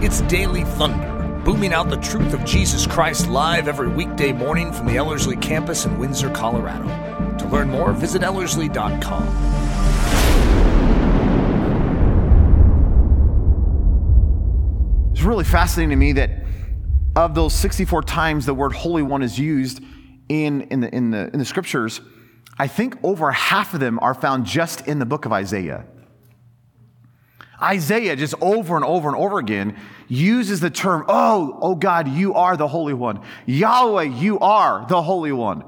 It's Daily Thunder, booming out the truth of Jesus Christ live every weekday morning from the Ellerslie campus in Windsor, Colorado. To learn more, visit Ellerslie.com. It's really fascinating to me that of those 64 times the word Holy One is used in, in, the, in, the, in the scriptures, I think over half of them are found just in the book of Isaiah. Isaiah, just over and over and over again, uses the term, Oh, oh God, you are the Holy One. Yahweh, you are the Holy One.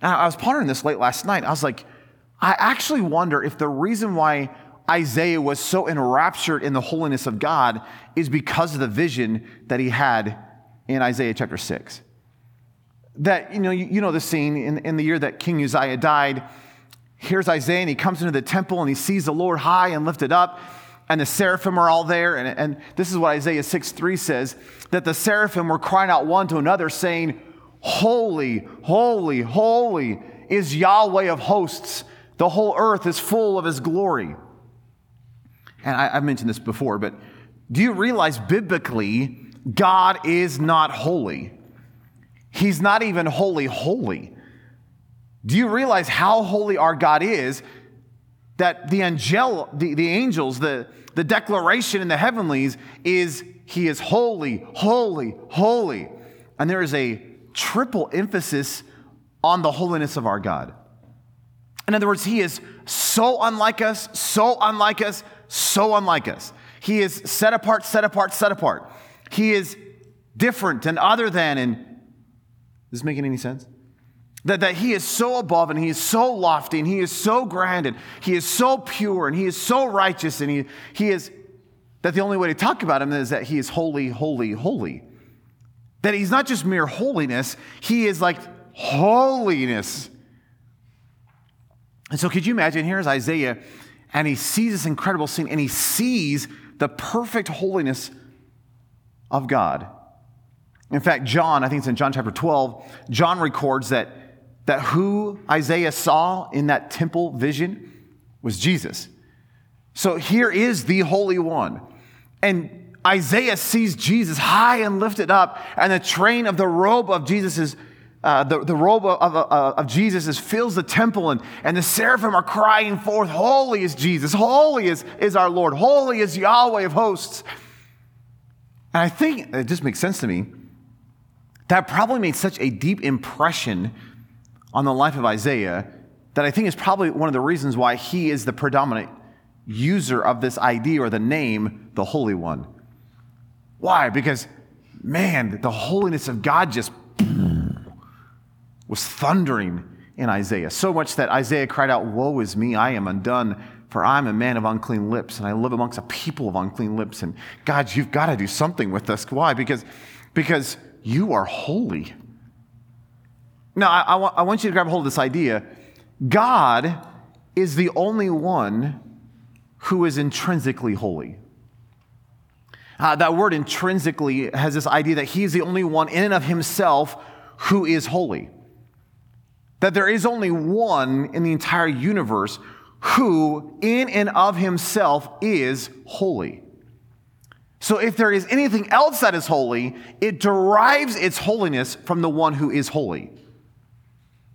And I was pondering this late last night. I was like, I actually wonder if the reason why Isaiah was so enraptured in the holiness of God is because of the vision that he had in Isaiah chapter 6. That, you know, you, you know the scene in, in the year that King Uzziah died. Here's Isaiah, and he comes into the temple and he sees the Lord high and lifted up and the seraphim are all there. And, and this is what Isaiah 6 3 says that the seraphim were crying out one to another, saying, Holy, holy, holy is Yahweh of hosts. The whole earth is full of his glory. And I, have mentioned this before, but do you realize biblically, God is not holy? He's not even holy, holy. Do you realize how holy our God is? That the angel, the, the angels, the, the declaration in the heavenlies is He is holy, holy, holy. And there is a triple emphasis on the holiness of our God. In other words, He is so unlike us, so unlike us, so unlike us. He is set apart, set apart, set apart. He is different and other than. And is this making any sense? That, that he is so above and he is so lofty and he is so grand and he is so pure and he is so righteous and he, he is, that the only way to talk about him is that he is holy, holy, holy. That he's not just mere holiness, he is like holiness. And so, could you imagine? Here's Isaiah, and he sees this incredible scene, and he sees the perfect holiness of God. In fact, John, I think it's in John chapter 12, John records that that who Isaiah saw in that temple vision was Jesus. So here is the Holy One. And Isaiah sees Jesus high and lifted up, and the train of the robe of Jesus is. Uh, the, the robe of, of, of Jesus is, fills the temple, and, and the seraphim are crying forth, Holy is Jesus, holy is, is our Lord, holy is Yahweh of hosts. And I think it just makes sense to me. That probably made such a deep impression on the life of Isaiah that I think is probably one of the reasons why he is the predominant user of this idea or the name, the Holy One. Why? Because, man, the holiness of God just was thundering in Isaiah. So much that Isaiah cried out, Woe is me, I am undone, for I'm a man of unclean lips, and I live amongst a people of unclean lips. And God, you've got to do something with us. Why? Because, because you are holy. Now, I, I, I want you to grab hold of this idea. God is the only one who is intrinsically holy. Uh, that word intrinsically has this idea that he is the only one in and of himself who is holy. That there is only one in the entire universe who, in and of himself, is holy. So if there is anything else that is holy, it derives its holiness from the one who is holy.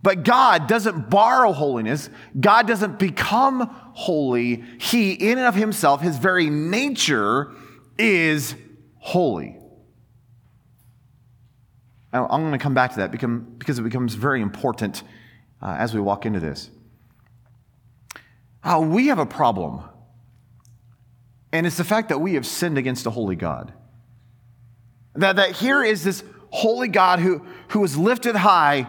But God doesn't borrow holiness. God doesn't become holy. He, in and of himself, his very nature is holy. Now, I'm going to come back to that because it becomes very important uh, as we walk into this. Uh, we have a problem, and it's the fact that we have sinned against a holy God. That, that here is this holy God who, who is lifted high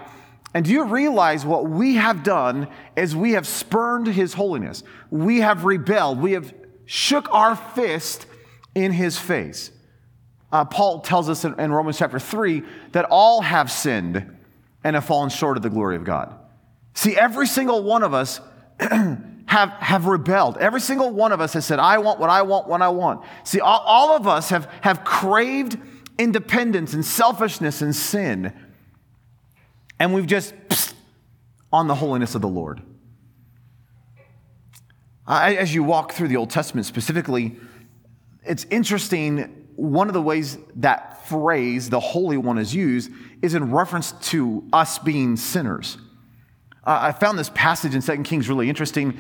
and do you realize what we have done is we have spurned his holiness? We have rebelled. We have shook our fist in his face. Uh, Paul tells us in, in Romans chapter 3 that all have sinned and have fallen short of the glory of God. See, every single one of us have, have rebelled. Every single one of us has said, I want what I want when I want. See, all, all of us have, have craved independence and selfishness and sin and we've just on the holiness of the Lord. As you walk through the Old Testament specifically, it's interesting one of the ways that phrase, the Holy One, is used is in reference to us being sinners. Uh, I found this passage in 2 Kings really interesting.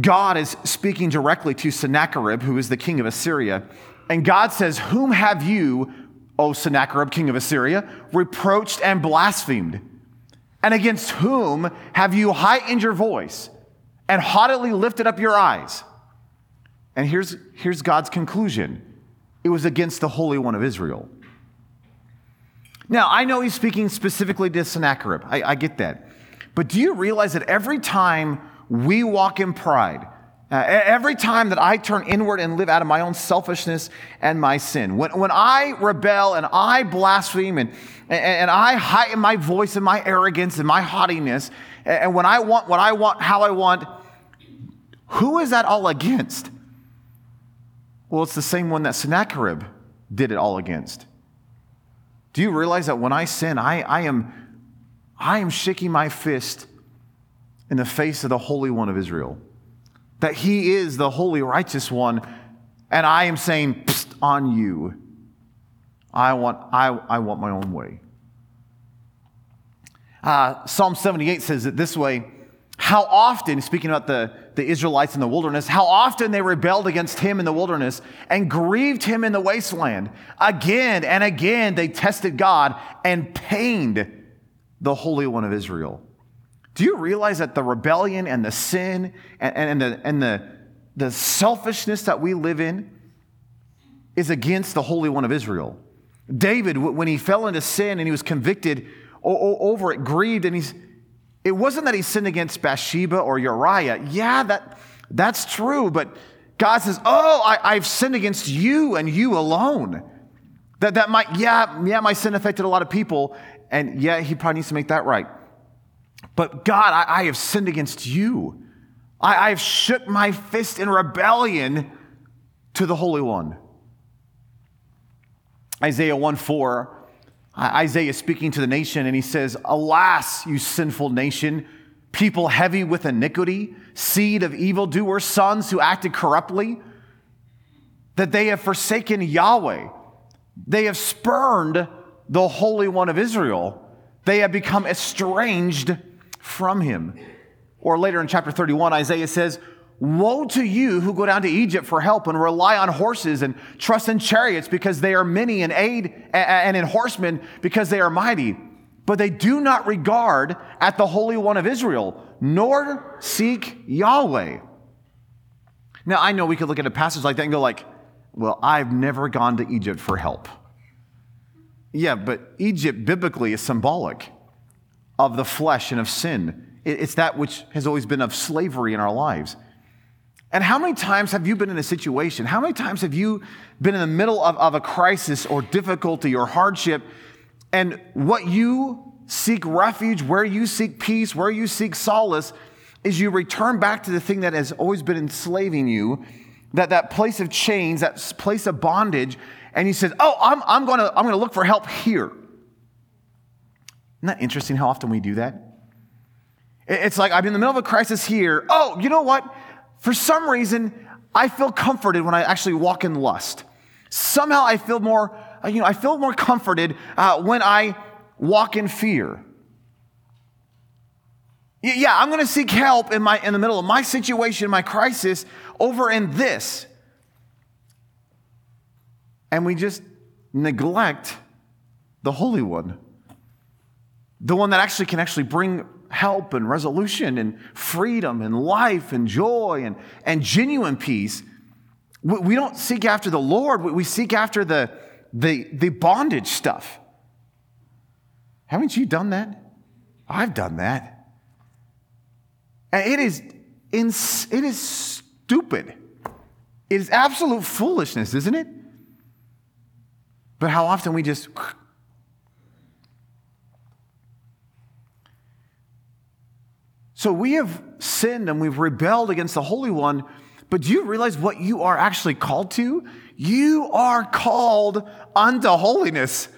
God is speaking directly to Sennacherib, who is the king of Assyria. And God says, Whom have you, O Sennacherib, king of Assyria, reproached and blasphemed? And against whom have you heightened your voice and haughtily lifted up your eyes? And here's, here's God's conclusion it was against the Holy One of Israel. Now, I know he's speaking specifically to Sennacherib. I, I get that. But do you realize that every time we walk in pride, uh, every time that I turn inward and live out of my own selfishness and my sin, when, when I rebel and I blaspheme and, and, and I heighten my voice and my arrogance and my haughtiness, and when I want what I want, how I want, who is that all against? Well, it's the same one that Sennacherib did it all against. Do you realize that when I sin, I, I, am, I am shaking my fist in the face of the Holy One of Israel? That he is the holy, righteous one, and I am saying, on you. I want, I, I want my own way. Uh, Psalm 78 says it this way How often, speaking about the, the Israelites in the wilderness, how often they rebelled against him in the wilderness and grieved him in the wasteland. Again and again they tested God and pained the Holy One of Israel. Do you realize that the rebellion and the sin and, and, the, and the, the selfishness that we live in is against the Holy One of Israel? David, when he fell into sin and he was convicted over it, grieved, and he's, it wasn't that he sinned against Bathsheba or Uriah. Yeah, that, that's true, but God says, Oh, I, have sinned against you and you alone. That, that might, yeah, yeah, my sin affected a lot of people, and yeah, he probably needs to make that right. But God, I, I have sinned against you. I, I've shook my fist in rebellion to the Holy One. Isaiah 1 4 Isaiah is speaking to the nation and he says, Alas, you sinful nation, people heavy with iniquity, seed of evildoers, sons who acted corruptly, that they have forsaken Yahweh. They have spurned the Holy One of Israel. They have become estranged from him. Or later in chapter 31, Isaiah says, Woe to you who go down to Egypt for help and rely on horses and trust in chariots because they are many and aid and in horsemen because they are mighty. But they do not regard at the Holy One of Israel, nor seek Yahweh. Now, I know we could look at a passage like that and go like, well, I've never gone to Egypt for help. Yeah, but Egypt biblically is symbolic of the flesh and of sin. It's that which has always been of slavery in our lives. And how many times have you been in a situation? How many times have you been in the middle of, of a crisis or difficulty or hardship? And what you seek refuge, where you seek peace, where you seek solace, is you return back to the thing that has always been enslaving you, that, that place of chains, that place of bondage, and you said, Oh, I'm, I'm going to I'm gonna look for help here. Isn't that interesting how often we do that? It's like I'm in the middle of a crisis here. Oh, you know what? For some reason, I feel comforted when I actually walk in lust. Somehow I feel more, uh, you know, I feel more comforted uh, when I walk in fear. Yeah, I'm going to seek help in, my, in the middle of my situation, my crisis, over in this. And we just neglect the Holy One, the one that actually can actually bring help and resolution and freedom and life and joy and, and genuine peace. We, we don't seek after the Lord, we seek after the, the, the bondage stuff. Haven't you done that? I've done that. And it is, ins- it is stupid. It is absolute foolishness, isn't it? But how often we just So we have sinned and we've rebelled against the Holy One, but do you realize what you are actually called to? You are called unto holiness.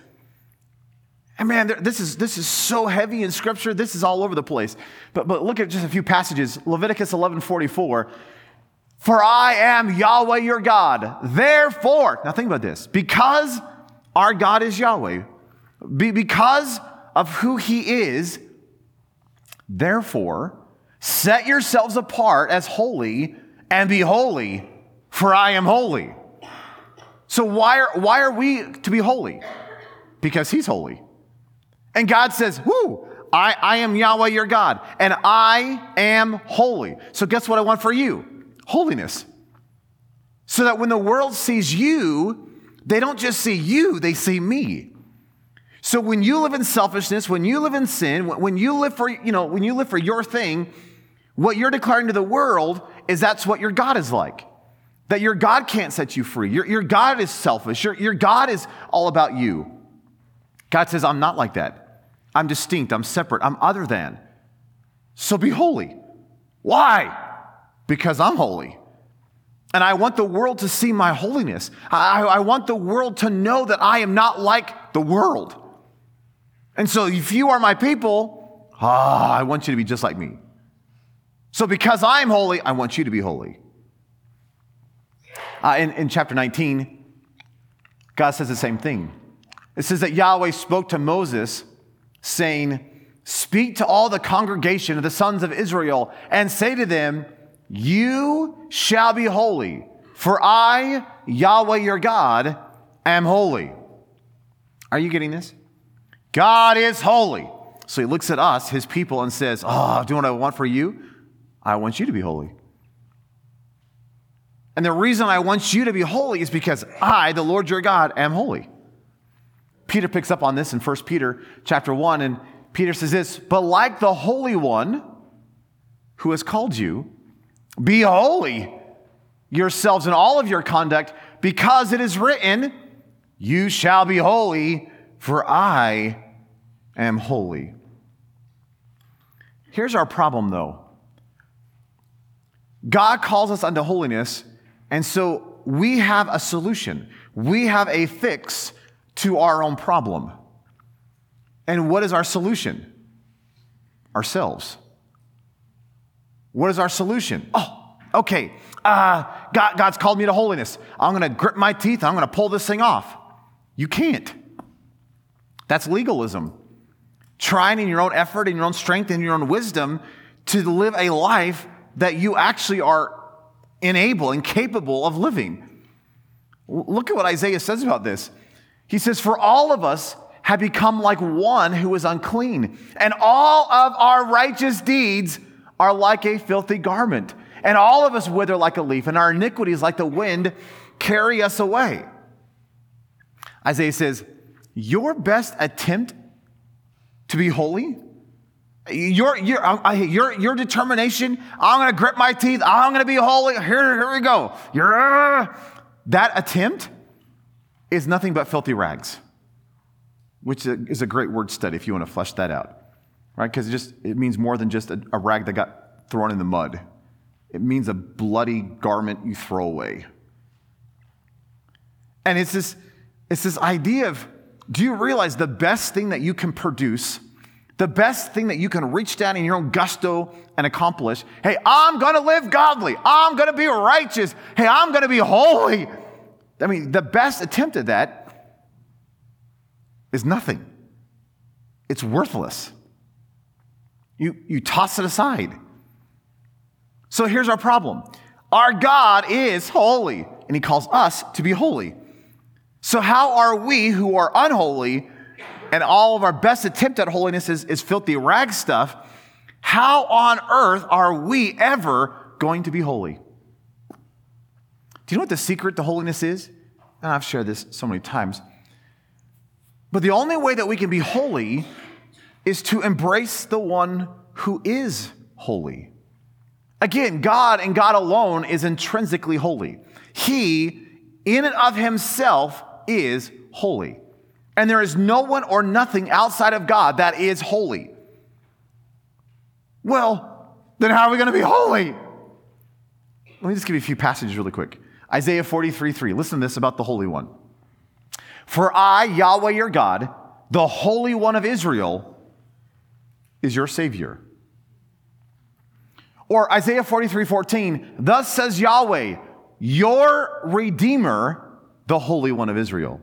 And man, this is, this is so heavy in scripture. This is all over the place. But, but look at just a few passages. Leviticus 11 44. For I am Yahweh your God. Therefore, now think about this. Because our God is Yahweh, because of who he is, therefore, set yourselves apart as holy and be holy, for I am holy. So, why are, why are we to be holy? Because he's holy. And God says, Whoo, I, I am Yahweh your God, and I am holy. So, guess what I want for you? Holiness. So that when the world sees you, they don't just see you, they see me. So when you live in selfishness, when you live in sin, when you live for, you know, when you live for your thing, what you're declaring to the world is that's what your God is like. That your God can't set you free. Your, your God is selfish. Your, your God is all about you. God says, I'm not like that. I'm distinct. I'm separate. I'm other than. So be holy. Why? Because I'm holy. And I want the world to see my holiness. I, I want the world to know that I am not like the world. And so if you are my people, ah, I want you to be just like me. So because I'm holy, I want you to be holy. Uh, in, in chapter 19, God says the same thing. It says that Yahweh spoke to Moses, saying, Speak to all the congregation of the sons of Israel and say to them, You shall be holy, for I, Yahweh your God, am holy. Are you getting this? God is holy. So he looks at us, his people, and says, Oh, do what I want for you? I want you to be holy. And the reason I want you to be holy is because I, the Lord your God, am holy. Peter picks up on this in 1 Peter chapter 1, and Peter says this, but like the Holy One who has called you, be holy yourselves in all of your conduct, because it is written, You shall be holy, for I am holy. Here's our problem, though God calls us unto holiness, and so we have a solution. We have a fix to our own problem. And what is our solution? Ourselves. What is our solution? Oh, okay. Uh, God, God's called me to holiness. I'm going to grip my teeth. I'm going to pull this thing off. You can't. That's legalism. Trying in your own effort, in your own strength, in your own wisdom to live a life that you actually are unable and capable of living. Look at what Isaiah says about this. He says, For all of us have become like one who is unclean, and all of our righteous deeds are like a filthy garment. And all of us wither like a leaf, and our iniquities, like the wind, carry us away. Isaiah says, Your best attempt to be holy your, your, your, your determination, I'm going to grip my teeth, I'm going to be holy. Here, here we go. You're, uh, that attempt is nothing but filthy rags, which is a great word study if you want to flesh that out, right? Because it just it means more than just a, a rag that got thrown in the mud. It means a bloody garment you throw away. And it's this, it's this idea of do you realize the best thing that you can produce the best thing that you can reach down in your own gusto and accomplish hey, I'm to live godly. I'm to be righteous. Hey, I'm to be holy. I mean, the best attempt at that is nothing, it's worthless. You, you toss it aside. So here's our problem our God is holy, and He calls us to be holy. So, how are we who are unholy and all of our best attempt at holiness is, is filthy rag stuff, how on earth are we ever going to be holy? Do you know what the secret to holiness is? And I've shared this so many times. But the only way that we can be holy is to embrace the one who is holy. Again, God and God alone is intrinsically holy. He, in and of himself, is holy and there is no one or nothing outside of God that is holy. Well, then how are we going to be holy? Let me just give you a few passages really quick. Isaiah 43 3. Listen to this about the Holy One. For I, Yahweh your God, the Holy One of Israel, is your Savior. Or Isaiah 43 14, thus says Yahweh, your Redeemer, the Holy One of Israel.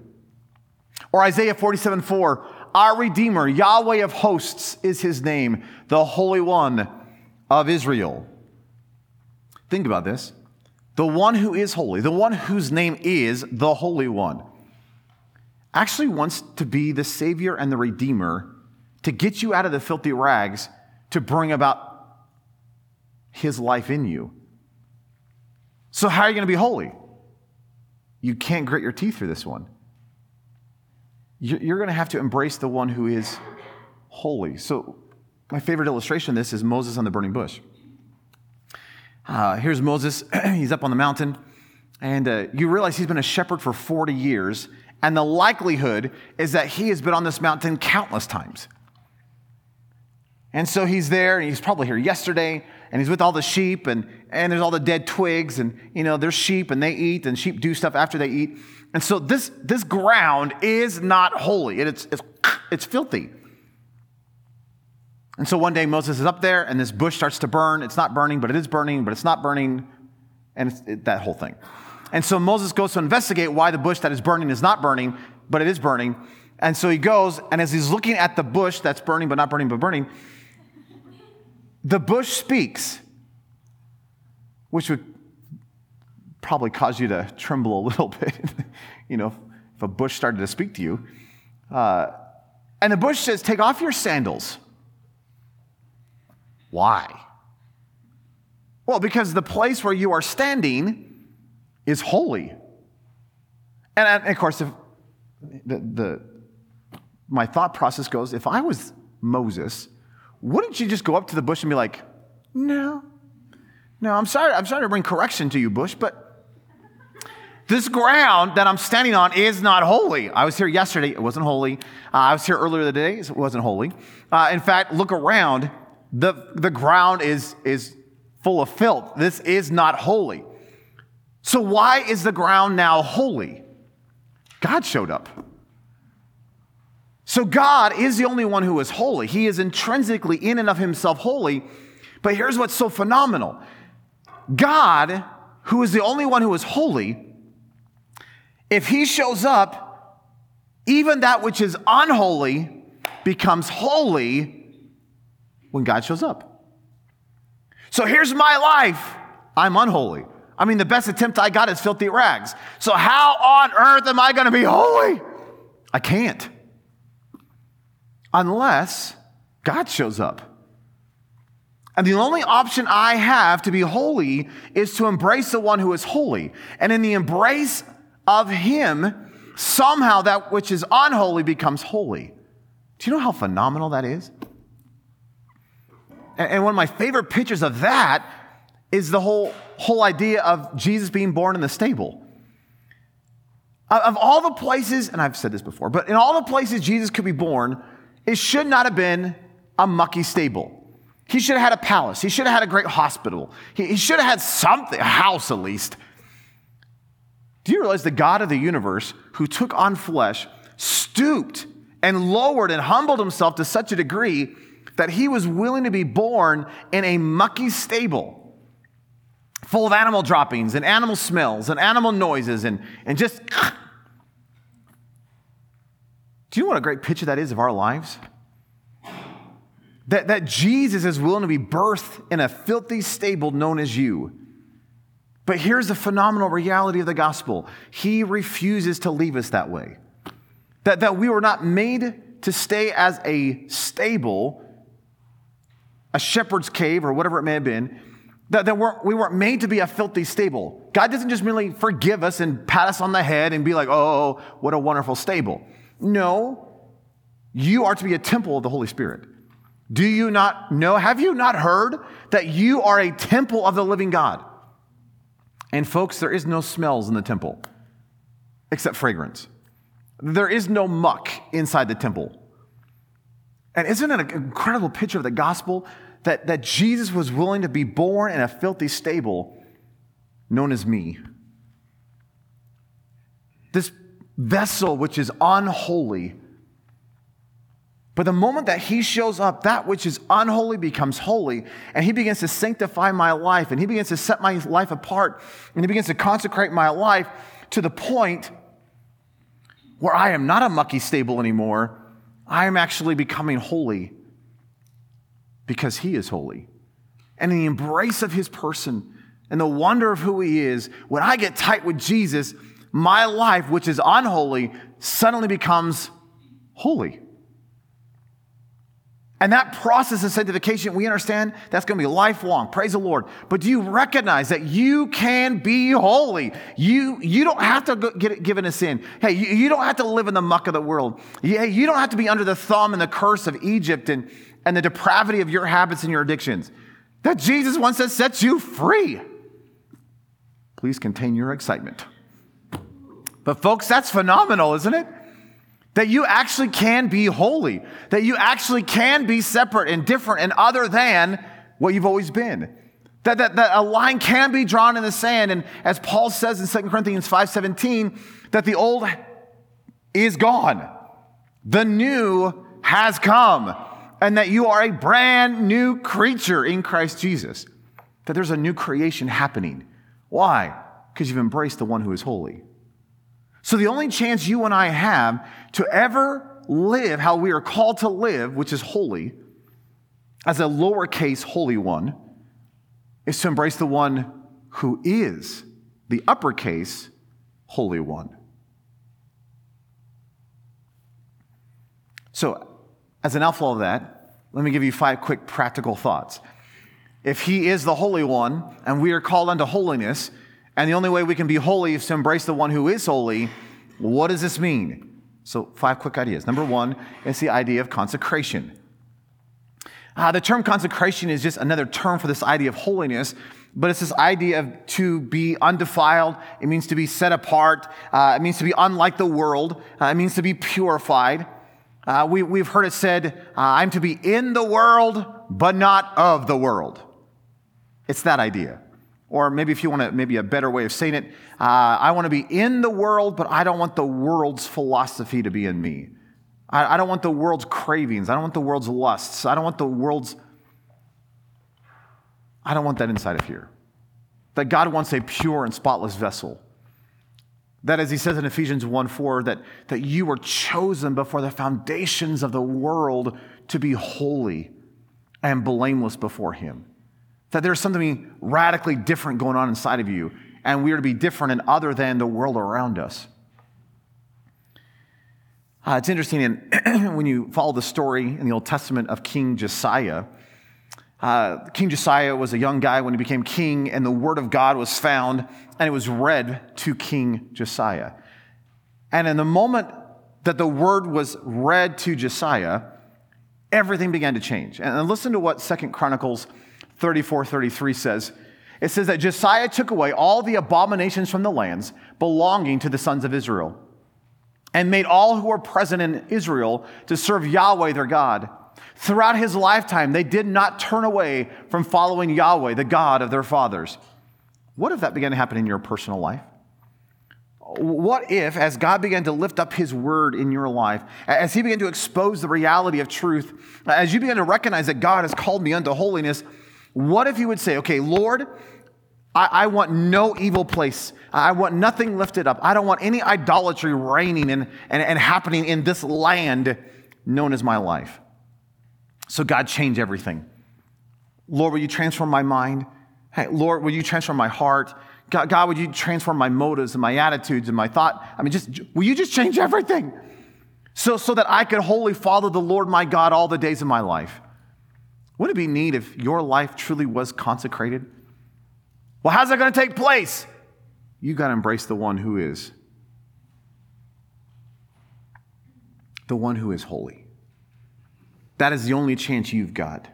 Or Isaiah 47 4, our Redeemer, Yahweh of hosts is his name, the Holy One of Israel. Think about this. The one who is holy, the one whose name is the Holy One, actually wants to be the Savior and the Redeemer to get you out of the filthy rags to bring about his life in you. So, how are you going to be holy? You can't grit your teeth through this one. You're going to have to embrace the one who is holy. So, my favorite illustration of this is Moses on the burning bush. Uh, here's Moses. he's up on the mountain, and uh, you realize he's been a shepherd for 40 years, and the likelihood is that he has been on this mountain countless times. And so he's there, and he's probably here yesterday, and he's with all the sheep, and, and there's all the dead twigs, and you know, there's sheep, and they eat, and sheep do stuff after they eat. And so this, this ground is not holy. It's, it's, it's filthy. And so one day Moses is up there, and this bush starts to burn. It's not burning, but it is burning, but it's not burning, and it, that whole thing. And so Moses goes to investigate why the bush that is burning is not burning, but it is burning. And so he goes, and as he's looking at the bush that's burning, but not burning, but burning, the bush speaks, which would probably cause you to tremble a little bit, you know, if a bush started to speak to you. Uh, and the bush says, Take off your sandals. Why? Well, because the place where you are standing is holy. And, of course, if the, the, my thought process goes if I was Moses, wouldn't you just go up to the bush and be like, no, no, I'm sorry, I'm sorry to bring correction to you, bush, but this ground that I'm standing on is not holy. I was here yesterday, it wasn't holy. Uh, I was here earlier today, it wasn't holy. Uh, in fact, look around, the, the ground is, is full of filth. This is not holy. So, why is the ground now holy? God showed up. So God is the only one who is holy. He is intrinsically in and of himself holy. But here's what's so phenomenal God, who is the only one who is holy, if he shows up, even that which is unholy becomes holy when God shows up. So here's my life. I'm unholy. I mean, the best attempt I got is filthy rags. So, how on earth am I going to be holy? I can't unless God shows up. And the only option I have to be holy is to embrace the one who is holy. And in the embrace of him, somehow that which is unholy becomes holy. Do you know how phenomenal that is? And one of my favorite pictures of that is the whole, whole idea of Jesus being born in the stable. Of all the places, and I've said this before, but in all the places Jesus could be born, it should not have been a mucky stable. He should have had a palace. He should have had a great hospital. He, he should have had something, a house at least. Do you realize the God of the universe, who took on flesh, stooped and lowered and humbled himself to such a degree that he was willing to be born in a mucky stable full of animal droppings and animal smells and animal noises and, and just do you know what a great picture that is of our lives? That, that Jesus is willing to be birthed in a filthy stable known as you. But here's the phenomenal reality of the gospel He refuses to leave us that way. That, that we were not made to stay as a stable, a shepherd's cave, or whatever it may have been. That, that we're, we weren't made to be a filthy stable. God doesn't just merely forgive us and pat us on the head and be like, oh, what a wonderful stable. No, you are to be a temple of the Holy Spirit. Do you not know? Have you not heard that you are a temple of the living God? And folks, there is no smells in the temple except fragrance. There is no muck inside the temple. And isn't it an incredible picture of the gospel that, that Jesus was willing to be born in a filthy stable known as me? This vessel which is unholy But the moment that he shows up, that which is unholy becomes holy, and he begins to sanctify my life, and he begins to set my life apart, and he begins to consecrate my life to the point where I am not a mucky stable anymore. I am actually becoming holy because he is holy. And in the embrace of his person and the wonder of who he is, when I get tight with Jesus, my life, which is unholy, suddenly becomes holy. And that process of sanctification, we understand that's going to be lifelong. Praise the Lord. But do you recognize that you can be holy? You, you don't have to get given a sin. Hey, you, you don't have to live in the muck of the world. Yeah, you don't have to be under the thumb and the curse of Egypt and, and the depravity of your habits and your addictions. That Jesus once has set you free. Please contain your excitement. But, folks, that's phenomenal, isn't it? That you actually can be holy, that you actually can be separate and different and other than what you've always been. That, that, that a line can be drawn in the sand. And as Paul says in 2 Corinthians 5:17, that the old is gone, the new has come, and that you are a brand new creature in Christ Jesus. That there's a new creation happening. Why? Because you've embraced the one who is holy. So the only chance you and I have to ever live how we are called to live, which is holy, as a lowercase holy one, is to embrace the one who is the uppercase holy one. So, as an outflow of that, let me give you five quick practical thoughts. If he is the Holy One and we are called unto holiness, and the only way we can be holy is to embrace the one who is holy. What does this mean? So, five quick ideas. Number one is the idea of consecration. Uh, the term consecration is just another term for this idea of holiness, but it's this idea of to be undefiled. It means to be set apart. Uh, it means to be unlike the world. Uh, it means to be purified. Uh, we, we've heard it said, uh, I'm to be in the world, but not of the world. It's that idea. Or maybe if you want to, maybe a better way of saying it, uh, I want to be in the world, but I don't want the world's philosophy to be in me. I, I don't want the world's cravings. I don't want the world's lusts. I don't want the world's, I don't want that inside of here. That God wants a pure and spotless vessel. That, as he says in Ephesians 1 4, that, that you were chosen before the foundations of the world to be holy and blameless before him that there's something radically different going on inside of you, and we are to be different and other than the world around us. Uh, it's interesting in, when you follow the story in the Old Testament of King Josiah. Uh, king Josiah was a young guy when he became king, and the word of God was found, and it was read to King Josiah. And in the moment that the word was read to Josiah, everything began to change. And listen to what Second Chronicles 34 33 says, it says that Josiah took away all the abominations from the lands belonging to the sons of Israel and made all who were present in Israel to serve Yahweh their God. Throughout his lifetime, they did not turn away from following Yahweh, the God of their fathers. What if that began to happen in your personal life? What if, as God began to lift up His word in your life, as He began to expose the reality of truth, as you began to recognize that God has called me unto holiness, what if you would say, okay, Lord, I, I, want no evil place. I want nothing lifted up. I don't want any idolatry reigning and, and, and happening in this land known as my life. So, God, change everything. Lord, will you transform my mind? Hey, Lord, will you transform my heart? God, God, would you transform my motives and my attitudes and my thought? I mean, just will you just change everything so, so that I could wholly follow the Lord my God all the days of my life? Wouldn't it be neat if your life truly was consecrated? Well, how's that going to take place? You got to embrace the one who is. The one who is holy. That is the only chance you've got.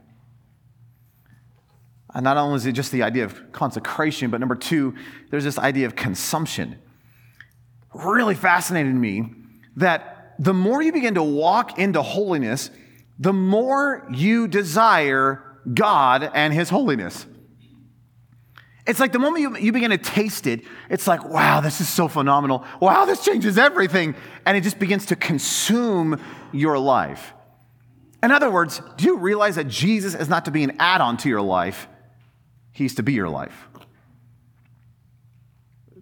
And not only is it just the idea of consecration, but number two, there's this idea of consumption. Really fascinated me that the more you begin to walk into holiness, the more you desire God and His holiness. It's like the moment you, you begin to taste it, it's like, wow, this is so phenomenal. Wow, this changes everything. And it just begins to consume your life. In other words, do you realize that Jesus is not to be an add on to your life? He's to be your life.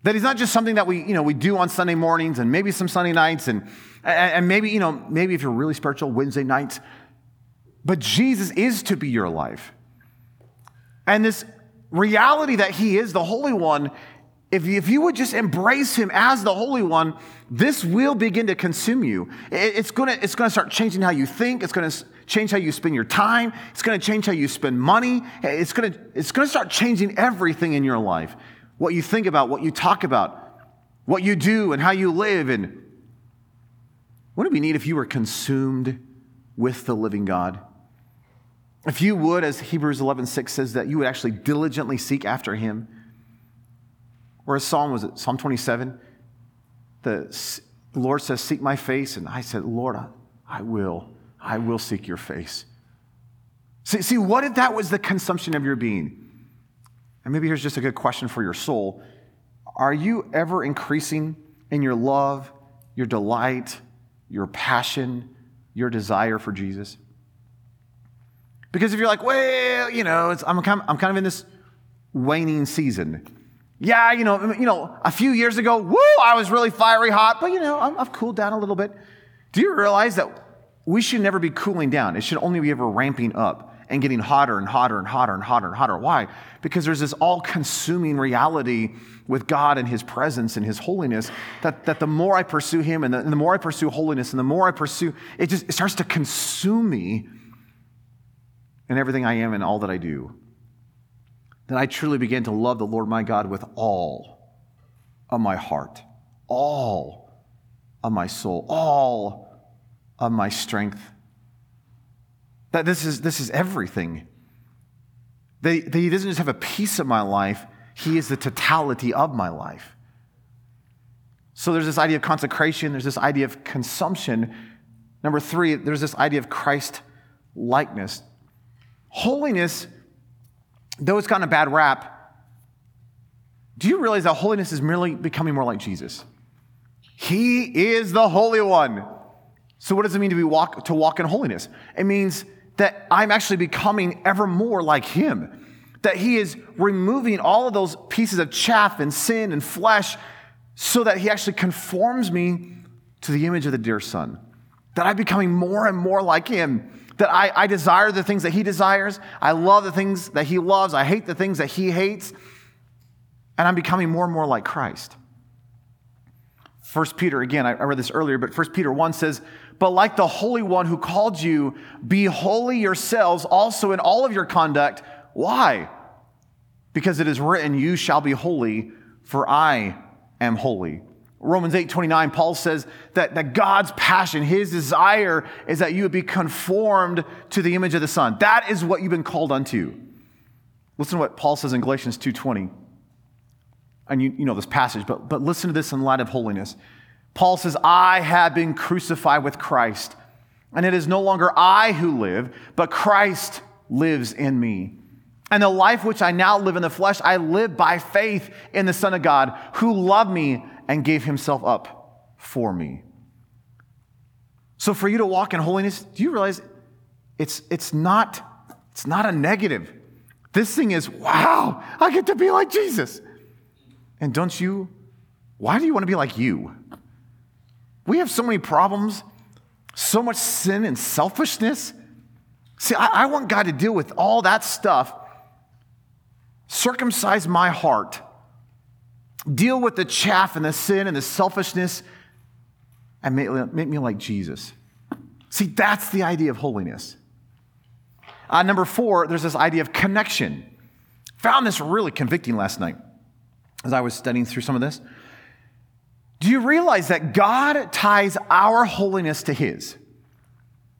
That he's not just something that we, you know, we do on Sunday mornings and maybe some Sunday nights and, and maybe, you know, maybe if you're really spiritual, Wednesday nights. But Jesus is to be your life. And this reality that he is the Holy One, if you, if you would just embrace him as the Holy One, this will begin to consume you. It's to it's gonna start changing how you think. It's to change how you spend your time. It's to change how you spend money. It's to it's to start changing everything in your life. What you think about, what you talk about, what you do, and how you live. And wouldn't it be neat if you were consumed with the living God? If you would, as Hebrews 11:6 says, that you would actually diligently seek after him. Or as Psalm was it, Psalm 27, the Lord says, Seek my face. And I said, Lord, I, I will. I will seek your face. See, see, what if that was the consumption of your being? And maybe here's just a good question for your soul. Are you ever increasing in your love, your delight, your passion, your desire for Jesus? Because if you're like, well, you know, I'm, kind of, I'm kind of in this waning season. Yeah, you know, you know, a few years ago, woo, I was really fiery hot, but you know, I've cooled down a little bit. Do you realize that we should never be cooling down? It should only be ever ramping up and getting hotter and hotter and hotter and hotter and hotter. Why? Because there's this all consuming reality with God and His presence and His holiness that, that the more I pursue Him and the, and the more I pursue holiness and the more I pursue, it just it starts to consume me in everything I am and all that I do, then I truly begin to love the Lord my God with all of my heart, all of my soul, all of my strength. That this is, this is everything. That, that he doesn't just have a piece of my life, he is the totality of my life. So there's this idea of consecration, there's this idea of consumption. Number three, there's this idea of Christ likeness. Holiness, though it's gotten a bad rap, do you realize that holiness is merely becoming more like Jesus? He is the Holy One. So, what does it mean to, be walk, to walk in holiness? It means that I'm actually becoming ever more like Him. That He is removing all of those pieces of chaff and sin and flesh so that He actually conforms me to the image of the dear Son. That I'm becoming more and more like Him that I, I desire the things that he desires. I love the things that he loves. I hate the things that he hates. And I'm becoming more and more like Christ. First Peter, again, I read this earlier, but First Peter 1 says, But like the Holy One who called you, be holy yourselves also in all of your conduct. Why? Because it is written, You shall be holy, for I am holy. Romans 8 29, Paul says that, that God's passion, his desire, is that you would be conformed to the image of the Son. That is what you've been called unto. Listen to what Paul says in Galatians 2:20. And you, you know this passage, but, but listen to this in light of holiness. Paul says, I have been crucified with Christ, and it is no longer I who live, but Christ lives in me. And the life which I now live in the flesh, I live by faith in the Son of God, who loved me and gave himself up for me. So for you to walk in holiness, do you realize it's, it's, not, it's not a negative? This thing is, wow, I get to be like Jesus. And don't you? Why do you want to be like you? We have so many problems, so much sin and selfishness. See, I, I want God to deal with all that stuff, circumcise my heart deal with the chaff and the sin and the selfishness and make, me like Jesus. See, that's the idea of holiness. Uh, number four, there's this idea of connection. Found this really convicting last night as I was studying through some of this. Do you realize that God ties our holiness to His?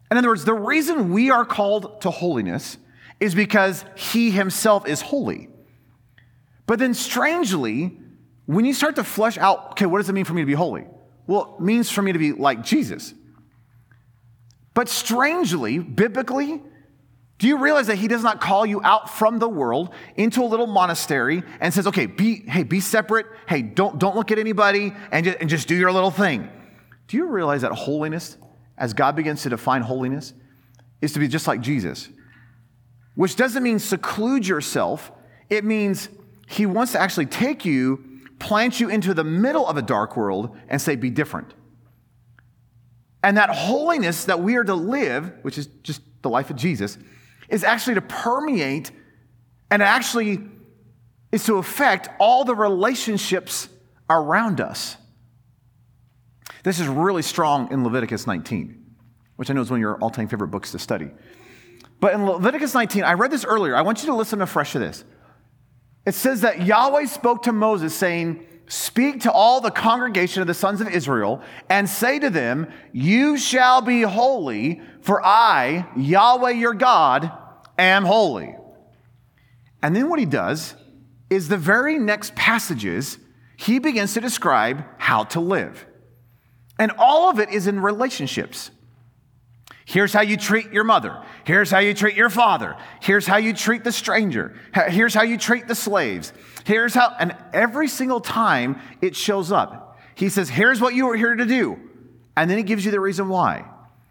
In other words, the reason we are called to holiness is because He Himself is holy. But then, strangely, when you start to flesh out, okay, what does it mean for me to be holy? Well, it means for me to be like Jesus. But strangely, biblically, do you realize that he does not call you out from the world into a little monastery and says, okay, be, hey, be separate. Hey, don't, don't look at anybody and just, and just do your little thing. Do you realize that holiness, as God begins to define holiness, is to be just like Jesus, which doesn't mean seclude yourself. It means he wants to actually take you, plant you into the middle of a dark world, and say, be different. And that holiness that we are to live, which is just the life of Jesus, is actually to permeate and actually is to affect all the relationships around us. This is really strong in Leviticus 19, which I know is one of your all time favorite books to study. But in Leviticus 19, I read this earlier. I want you to listen afresh to this. It says that Yahweh spoke to Moses, saying, Speak to all the congregation of the sons of Israel and say to them, You shall be holy, for I, Yahweh your God, am holy. And then what he does is the very next passages, he begins to describe how to live. And all of it is in relationships. Here's how you treat your mother. Here's how you treat your father. Here's how you treat the stranger. Here's how you treat the slaves. Here's how, and every single time it shows up, he says, Here's what you are here to do. And then he gives you the reason why.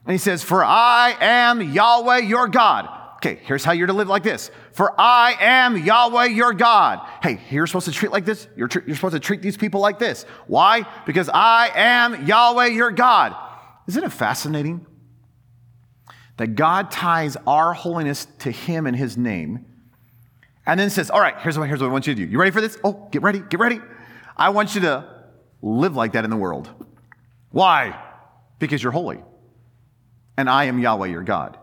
And he says, For I am Yahweh your God. Okay, here's how you're to live like this. For I am Yahweh your God. Hey, you're supposed to treat like this. You're, tr- you're supposed to treat these people like this. Why? Because I am Yahweh your God. Isn't it fascinating? That God ties our holiness to Him and His name, and then says, All right, here's what, here's what I want you to do. You ready for this? Oh, get ready, get ready. I want you to live like that in the world. Why? Because you're holy. And I am Yahweh, your God.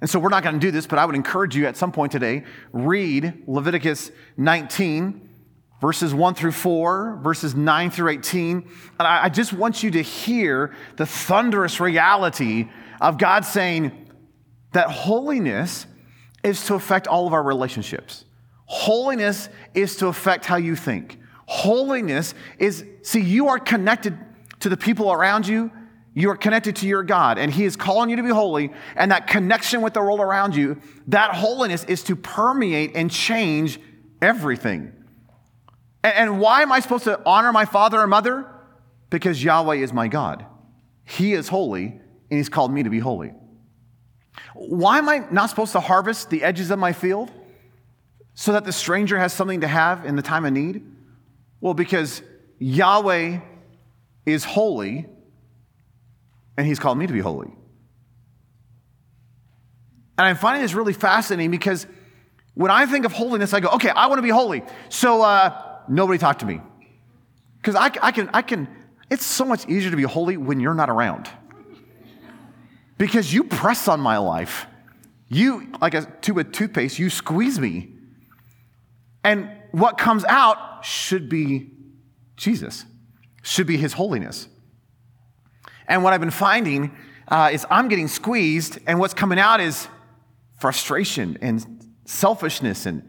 And so we're not going to do this, but I would encourage you at some point today, read Leviticus 19, verses 1 through 4, verses 9 through 18. And I, I just want you to hear the thunderous reality of God saying that holiness is to affect all of our relationships. Holiness is to affect how you think. Holiness is, see, you are connected to the people around you. You are connected to your God, and He is calling you to be holy. And that connection with the world around you, that holiness is to permeate and change everything. And, why am I supposed to honor my father and mother? Because Yahweh is my God. He is holy, and He's called me to be holy. Why am I not supposed to harvest the edges of my field so that the stranger has something to have in the time of need? Well, because Yahweh is holy and He's called me to be holy. And I'm finding this really fascinating because when I think of holiness, I go, okay, I want to be holy. So uh, nobody talk to me. Because I, I, can, I can, it's so much easier to be holy when you're not around because you press on my life. You, like a tube of toothpaste, you squeeze me. And what comes out should be Jesus, should be his holiness. And what I've been finding uh, is I'm getting squeezed, and what's coming out is frustration and selfishness. And,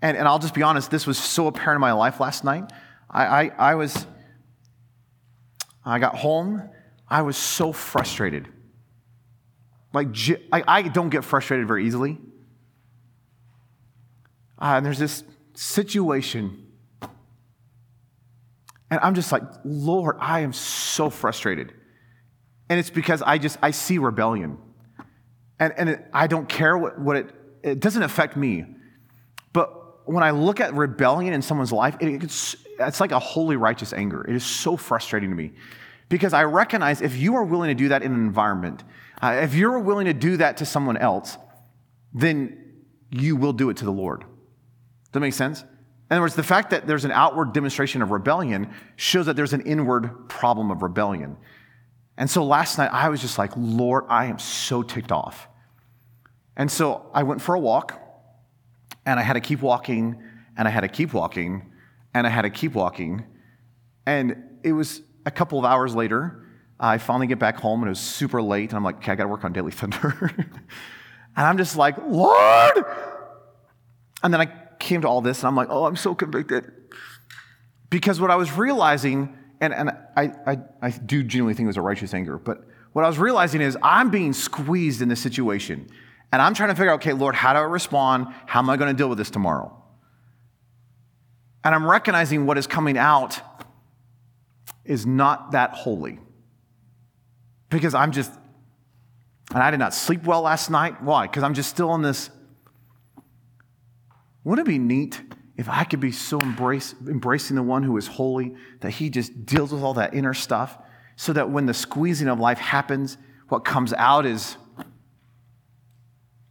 and, and I'll just be honest, this was so apparent in my life last night. I, I, I was, I got home, I was so frustrated. Like, I, don't get frustrated very easily. Uh, and there's this situation. And I'm just like, Lord, I am so frustrated. And it's because I just, I see rebellion. And, and it, I don't care what, what it, it doesn't affect me. But when I look at rebellion in someone's life, it, it's, it's like a holy righteous anger. It is so frustrating to me because I recognize if you are willing to do that in an environment, uh, if you're willing to do that to someone else, then you will do it to the Lord. Does that make sense? In other words, the fact that there's an outward demonstration of rebellion shows that there's an inward problem of rebellion. And so last night, I was just like, Lord, I am so ticked off. And so I went for a walk, and I had to keep walking, and I had to keep walking, and I had to keep walking. And it was a couple of hours later, I finally get back home and it was super late, and I'm like, okay, I got to work on Daily Thunder. and I'm just like, Lord! And then I came to all this, and I'm like, oh, I'm so convicted. Because what I was realizing, and, and I, I, I do genuinely think it was a righteous anger, but what I was realizing is I'm being squeezed in this situation. And I'm trying to figure out, okay, Lord, how do I respond? How am I to deal with this tomorrow? And I'm recognizing what is coming out is not that holy because I'm just, And I did not sleep well last night. Why? Because I'm just still in this. Wouldn't it be neat if I could be so embrace, embracing the one who is holy that he just deals with all that inner stuff so that when the squeezing of life happens, what comes out is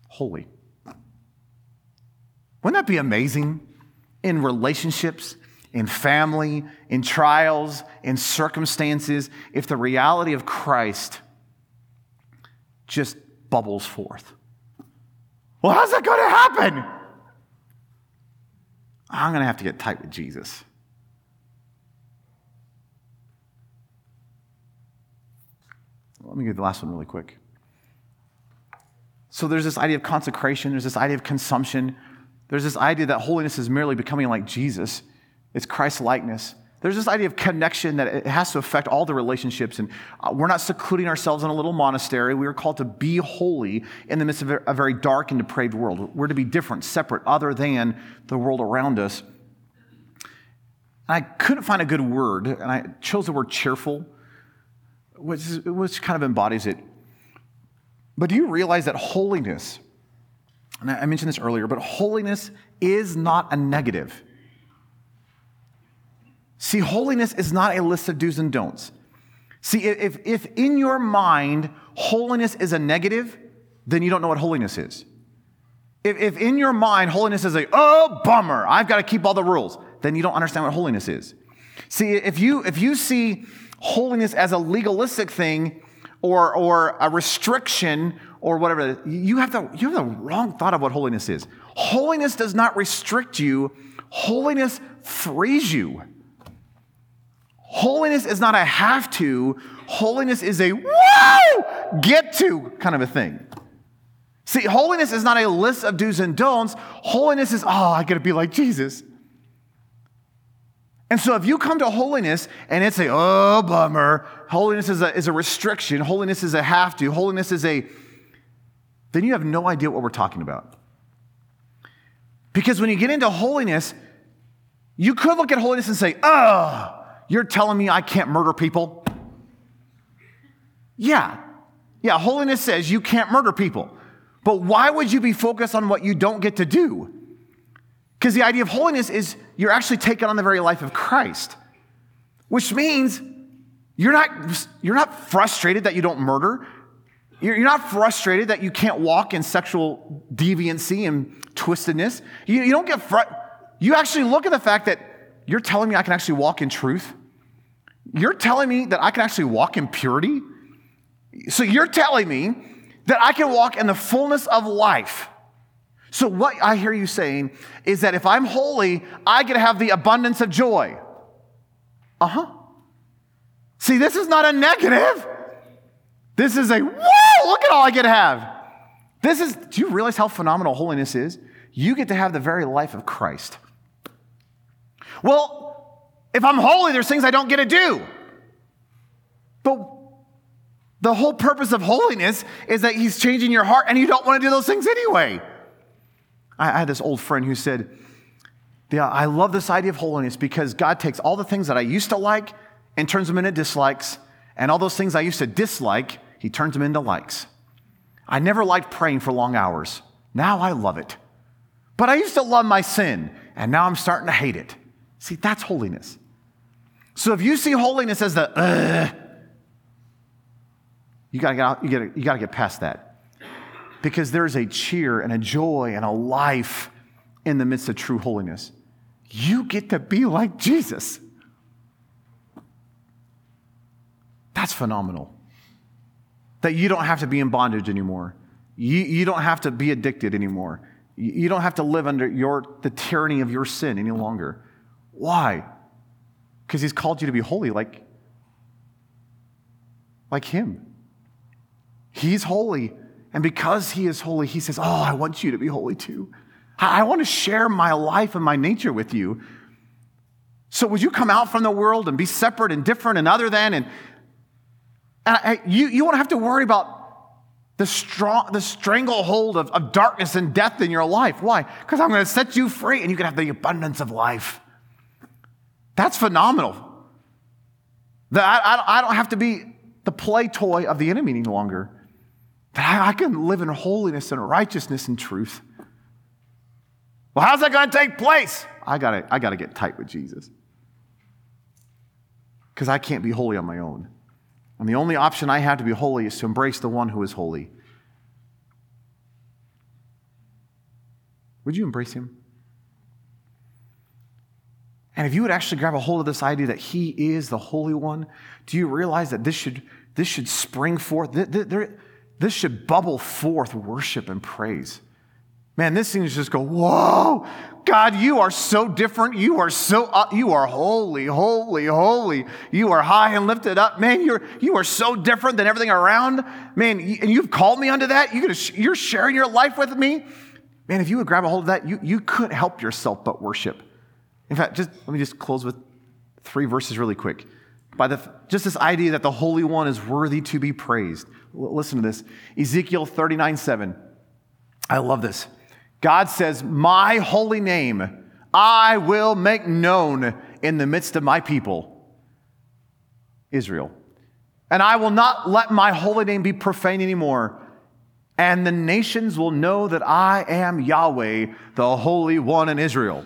holy. Wouldn't that be amazing in relationships, in family, in trials, in circumstances, if the reality of Christ just bubbles forth? Well, how's that going to happen? I'm going to have to get tight with Jesus. Let me get the last one really quick. So there's this idea of consecration, there's this idea of consumption, there's this idea that holiness is merely becoming like Jesus, it's Christ likeness. There's this idea of connection that it has to affect all the relationships. And uh, we're not secluding ourselves in a little monastery. We are called to be holy in the midst of a very dark and depraved world. We're to be different, separate, other than the world around us. And I couldn't find a good word, and I chose the word cheerful, which, which kind of embodies it. But do you realize that holiness, and I mentioned this earlier, but holiness is not a negative. See, holiness is not a list of do's and don'ts. See, if, if in your mind holiness is a negative, then you don't know what holiness is. If, if in your mind holiness is a, oh, bummer, I've got to keep all the rules, then you don't understand what holiness is. See, if you, if you see holiness as a legalistic thing or, or a restriction or whatever, you have, the, you have the wrong thought of what holiness is. Holiness does not restrict you, holiness frees you. Holiness is not a have to, holiness is a whoa, get to kind of a thing. See, holiness is not a list of do's and don'ts. Holiness is, oh, I gotta be like Jesus. And so if you come to holiness and it's a, oh, bummer, holiness is a, is a restriction, holiness is a have to, holiness is a, then you have no idea what we're talking about. Because when you get into holiness, you could look at holiness and say, oh, you're telling me I can't murder people? Yeah. Yeah, holiness says you can't murder people. But why would you be focused on what you don't get to do? Because the idea of holiness is you're actually taking on the very life of Christ, which means you're not, you're not frustrated that you don't murder. You're, not frustrated that you can't walk in sexual deviancy and twistedness. You, you don't get fr- You actually look at the fact that you're telling me I can actually walk in truth. You're telling me that I can actually walk in purity. So you're telling me that I can walk in the fullness of life. So, what I hear you saying is that if I'm holy, I get to have the abundance of joy. Uh huh. See, this is not a negative. This is a, whoa, look at all I get to have. This is, do you realize how phenomenal holiness is? You get to have the very life of Christ. Well, if I'm holy, there's things I don't get to do. But the whole purpose of holiness is that He's changing your heart and you don't want to do those things anyway. I, had this old friend who said, Yeah, I love this idea of holiness because God takes all the things that I used to like and turns them into dislikes, and all those things I used to dislike, He turns them into likes. I never liked praying for long hours. Now I love it. But I used to love my sin, and now I'm starting to hate it. See, that's holiness. So if you see holiness as the, you gotta get out, you gotta, you gotta get past that because there's a cheer and a joy and a life in the midst of true holiness. You get to be like Jesus. That's phenomenal. That you don't have to be in bondage anymore. You, you don't have to be addicted anymore. You, you don't have to live under your, the tyranny of your sin any longer. Why? Because he's called you to be holy like, like him. He's holy. And because he is holy, he says, Oh, I want you to be holy too. I want to share my life and my nature with you. So, would you come out from the world and be separate and different and other than? And, and I, you, you won't have to worry about the, strong, the stranglehold of, of darkness and death in your life. Why? Because I'm going to set you free and you can have the abundance of life. That's phenomenal. That I, I don't have to be the play toy of the enemy any longer. that I, I can live in holiness and righteousness and truth. Well, how's that going to take place? I got I got to get tight with Jesus. Because I can't be holy on my own. And the only option I have to be holy is to embrace the one who is holy. Would you embrace him? And if you would actually grab a hold of this idea that he is the Holy One, do you realize that this should, this should spring forth? This should bubble forth worship and praise. Man, this thing just go, whoa, God, you are so different. You are so, uh, you are holy, holy, holy. You are high and lifted up. Man, you're, you are so different than everything around. Man, and you've called me unto that. You're, you're sharing your life with me. Man, if you would grab a hold of that, you, you couldn't help yourself but worship. In fact, just let me just close with three verses really quick. By the, just this idea that the Holy One is worthy to be praised. Listen to this Ezekiel 39 7. I love this. God says, My holy name I will make known in the midst of my people, Israel. And I will not let my holy name be profane anymore. And the nations will know that I am Yahweh, the Holy One in Israel.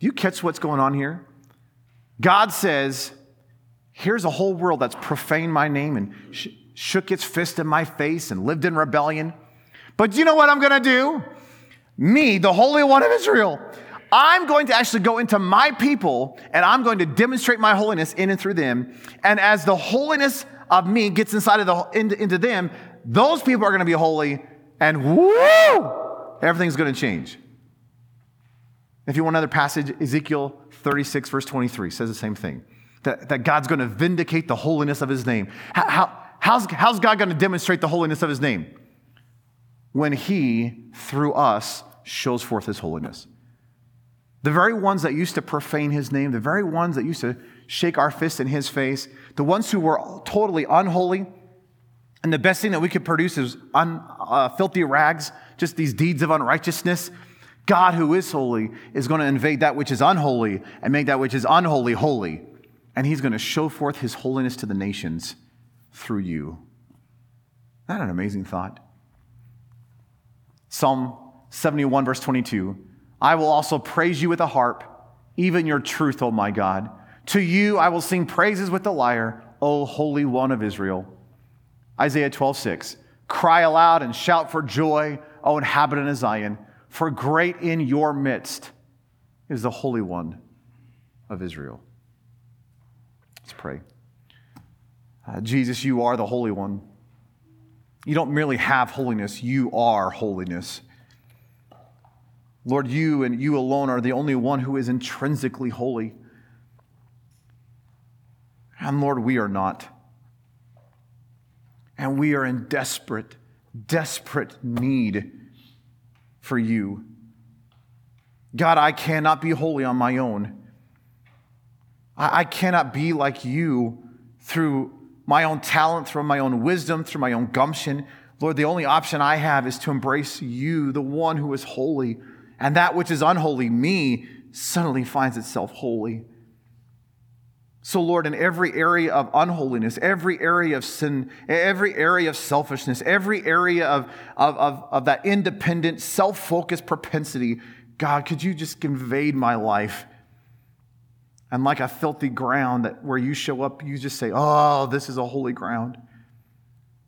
Do you catch what's going on here? God says, Here's a whole world that's profaned my name and sh- shook its fist in my face and lived in rebellion. But you know what I'm going to do? Me, the Holy One of Israel, I'm going to actually go into my people and I'm going to demonstrate my holiness in and through them. And as the holiness of me gets inside of the into, into them, those people are going to be holy, and woo, everything's going to change. If you want another passage, Ezekiel 36, verse 23 says the same thing that, that God's going to vindicate the holiness of his name. How, how, how's, how's God going to demonstrate the holiness of his name? When he, through us, shows forth his holiness. The very ones that used to profane his name, the very ones that used to shake our fists in his face, the ones who were totally unholy, and the best thing that we could produce is un, uh, filthy rags, just these deeds of unrighteousness. God, who is holy, is going to invade that which is unholy and make that which is unholy holy. And he's going to show forth his holiness to the nations through you. Isn't that an amazing thought? Psalm 71, verse 22 I will also praise you with a harp, even your truth, O my God. To you I will sing praises with the lyre, O Holy One of Israel. Isaiah 12, 6. Cry aloud and shout for joy, O inhabitant of Zion, for great in your midst is the Holy One of Israel. Let's pray. Uh, Jesus, you are the Holy One. You don't merely have holiness, you are holiness. Lord, you and you alone are the only one who is intrinsically holy. And Lord, we are not. And we are in desperate, desperate need for you. God, I cannot be holy on my own. I, I cannot be like you through my own talent, through my own wisdom, through my own gumption. Lord, the only option I have is to embrace you, the one who is holy and that which is unholy, me, suddenly finds itself holy. So, Lord, in every area of unholiness, every area of sin, every area of selfishness, every area of, of, of, of that independent, self focused propensity, God, could you just invade my life? And like a filthy ground that where you show up, you just say, Oh, this is a holy ground.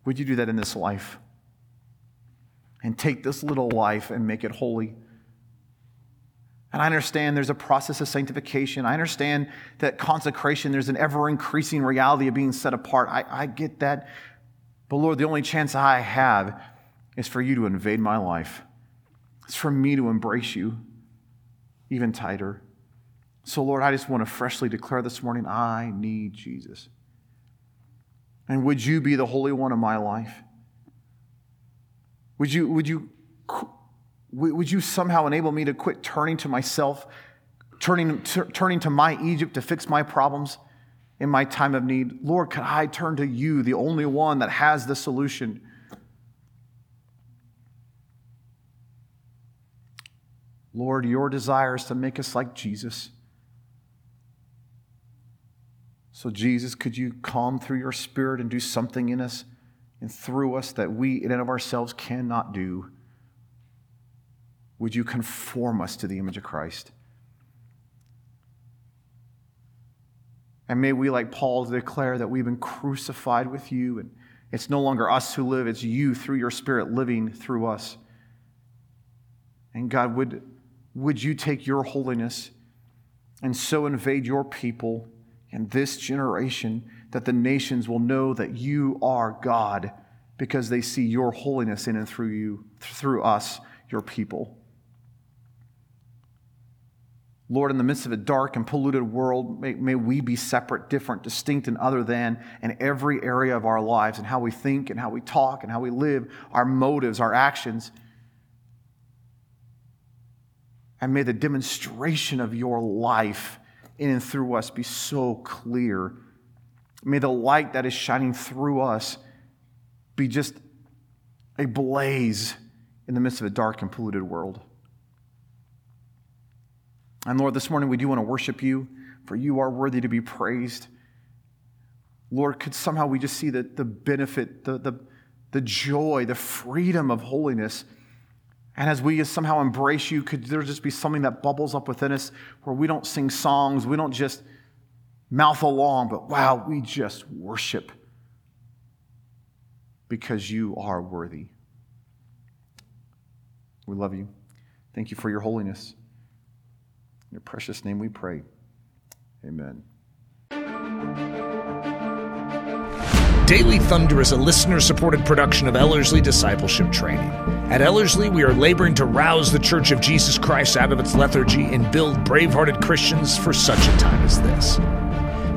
Would you do that in this life? And take this little life and make it holy. And I understand there's a process of sanctification. I understand that consecration, there's an ever increasing reality of being set apart. I, I get that. But Lord, the only chance I have is for you to invade my life. It's for me to embrace you even tighter. So, Lord, I just want to freshly declare this morning I need Jesus. And would you be the Holy One of my life? Would you, would you would you somehow enable me to quit turning to myself, turning, t- turning to my Egypt to fix my problems in my time of need? Lord, could I turn to you, the only one that has the solution? Lord, your desire is to make us like Jesus. So, Jesus, could you come through your spirit and do something in us and through us that we in and of ourselves cannot do. Would you conform us to the image of Christ? And may we, like Paul, declare that we've been crucified with you, and it's no longer us who live, it's you through your Spirit living through us. And God, would, would you take your holiness and so invade your people and this generation that the nations will know that you are God because they see your holiness in and through you, through us, your people. Lord, in the midst of a dark and polluted world, may, may, we be separate, different, distinct, and other than in every area of our lives and how we think and how we talk and how we live, our motives, our actions. And may the demonstration of your life in and through us be so clear. May the light that is shining through us be just a blaze in the midst of a dark and polluted world. And Lord, this morning we do want to worship you, for you are worthy to be praised. Lord, could somehow we just see the, the benefit, the, the, the joy, the freedom of holiness. And as we somehow embrace you, could there just be something that bubbles up within us where we don't sing songs, we don't just mouth along, but wow, we just worship because you are worthy. We love you. Thank you for your holiness. In your precious name we pray. Amen. Daily Thunder is a listener supported production of Ellerslie Discipleship Training. At Ellerslie, we are laboring to rouse the Church of Jesus Christ out of its lethargy and build brave hearted Christians for such a time as this.